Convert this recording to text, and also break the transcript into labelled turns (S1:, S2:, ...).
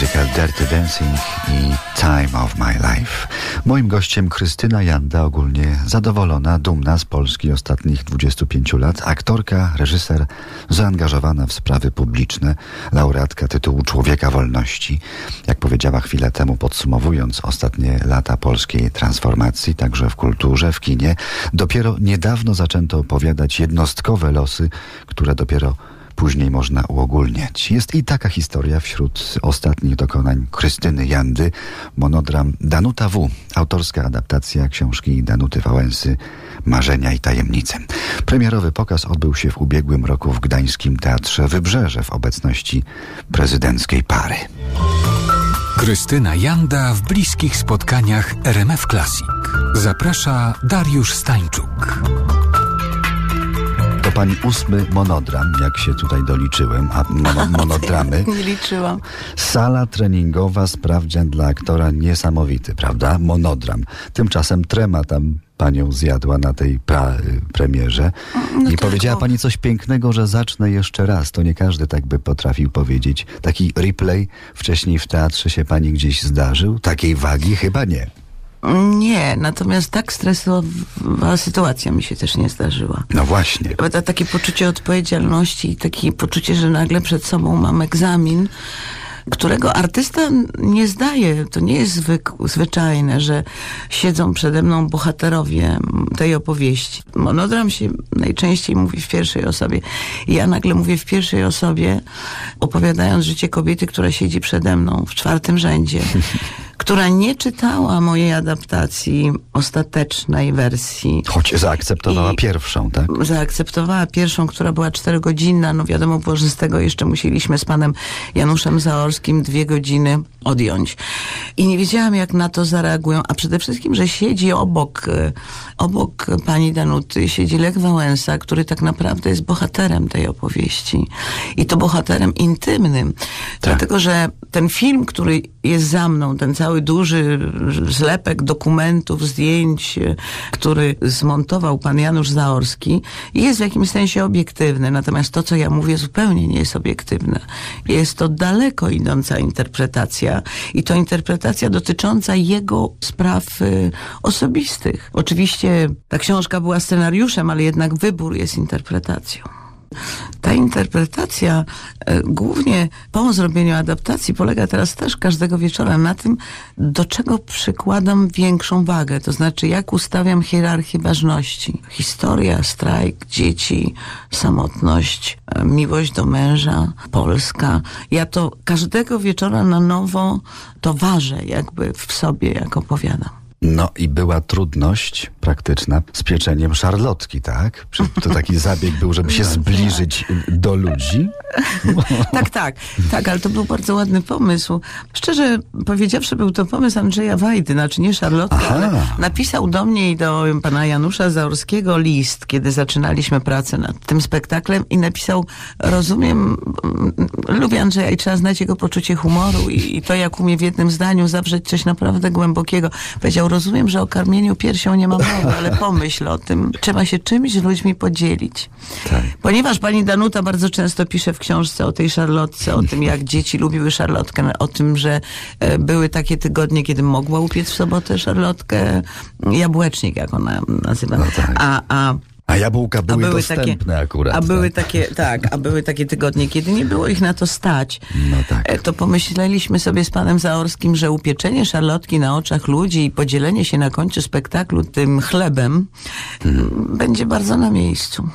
S1: Dirty Dancing i Time of My Life. Moim gościem Krystyna Janda, ogólnie zadowolona, dumna z Polski ostatnich 25 lat, aktorka, reżyser, zaangażowana w sprawy publiczne, laureatka tytułu Człowieka Wolności. Jak powiedziała chwilę temu, podsumowując ostatnie lata polskiej transformacji, także w kulturze, w kinie, dopiero niedawno zaczęto opowiadać jednostkowe losy, które dopiero później można uogólniać. Jest i taka historia wśród ostatnich dokonań Krystyny Jandy, monodram Danuta W., autorska adaptacja książki Danuty Wałęsy Marzenia i Tajemnice. Premierowy pokaz odbył się w ubiegłym roku w Gdańskim Teatrze Wybrzeże w obecności prezydenckiej pary.
S2: Krystyna Janda w bliskich spotkaniach RMF Classic. Zaprasza Dariusz Stańczuk
S1: to pani ósmy monodram, jak się tutaj doliczyłem, a mono, monodramy.
S3: Nie liczyłam.
S1: Sala treningowa, sprawdzian dla aktora niesamowity, prawda? Monodram. Tymczasem trema tam panią zjadła na tej pra, premierze no i tak, powiedziała pani coś pięknego, że zacznę jeszcze raz. To nie każdy tak by potrafił powiedzieć. Taki replay wcześniej w teatrze się pani gdzieś zdarzył? Takiej wagi chyba nie.
S3: Nie, natomiast tak stresowa sytuacja mi się też nie zdarzyła.
S1: No właśnie.
S3: Takie poczucie odpowiedzialności i takie poczucie, że nagle przed sobą mam egzamin, którego artysta nie zdaje. To nie jest zwyk, zwyczajne, że siedzą przede mną bohaterowie tej opowieści. Monodram się najczęściej mówi w pierwszej osobie. Ja nagle mówię w pierwszej osobie, opowiadając życie kobiety, która siedzi przede mną w czwartym rzędzie. która nie czytała mojej adaptacji ostatecznej wersji.
S1: Choć zaakceptowała I pierwszą, tak?
S3: Zaakceptowała pierwszą, która była czterogodzinna. No wiadomo było, że z tego jeszcze musieliśmy z panem Januszem Zaorskim dwie godziny odjąć. I nie wiedziałam, jak na to zareagują, a przede wszystkim, że siedzi obok, e, obok pani Danuty, siedzi Lech Wałęsa, który tak naprawdę jest bohaterem tej opowieści. I to bohaterem intymnym. Tak. Dlatego, że ten film, który jest za mną, ten cały duży zlepek dokumentów, zdjęć, e, który zmontował pan Janusz Zaorski, jest w jakimś sensie obiektywny. Natomiast to, co ja mówię, zupełnie nie jest obiektywne. Jest to daleko idąca interpretacja i to interpretacja dotycząca jego spraw y, osobistych. Oczywiście ta książka była scenariuszem, ale jednak wybór jest interpretacją. Ta interpretacja e, głównie po zrobieniu adaptacji polega teraz też każdego wieczora na tym, do czego przykładam większą wagę, to znaczy jak ustawiam hierarchię ważności. Historia, strajk, dzieci, samotność, e, miłość do męża, Polska. Ja to każdego wieczora na nowo to ważę jakby w sobie, jak opowiadam.
S1: No i była trudność praktyczna z pieczeniem szarlotki, tak? To taki zabieg był, żeby się zbliżyć do ludzi.
S3: tak, tak, tak, ale to był bardzo ładny pomysł. Szczerze powiedziawszy, był to pomysł Andrzeja Wajdy, znaczy nie szarlotki, ale napisał do mnie i do pana Janusza Zaorskiego list, kiedy zaczynaliśmy pracę nad tym spektaklem i napisał, rozumiem, lubię Andrzeja i trzeba znać jego poczucie humoru i, i to, jak umie w jednym zdaniu zawrzeć coś naprawdę głębokiego. Powiedział, rozumiem, że o karmieniu piersią nie ma ale pomyśl o tym. Trzeba się czymś z ludźmi podzielić. Tak. Ponieważ pani Danuta bardzo często pisze w książce o tej szarlotce, o tym, jak dzieci lubiły szarlotkę, o tym, że e, były takie tygodnie, kiedy mogła upiec w sobotę szarlotkę, jabłecznik, jak ona nazywa. No tak. a, a
S1: a jabłka były, a były dostępne takie, akurat.
S3: A były tak? takie, tak, a były takie tygodnie, kiedy nie było ich na to stać. No tak. E, to pomyśleliśmy sobie z panem Zaorskim, że upieczenie szarlotki na oczach ludzi i podzielenie się na końcu spektaklu tym chlebem hmm. będzie bardzo na miejscu.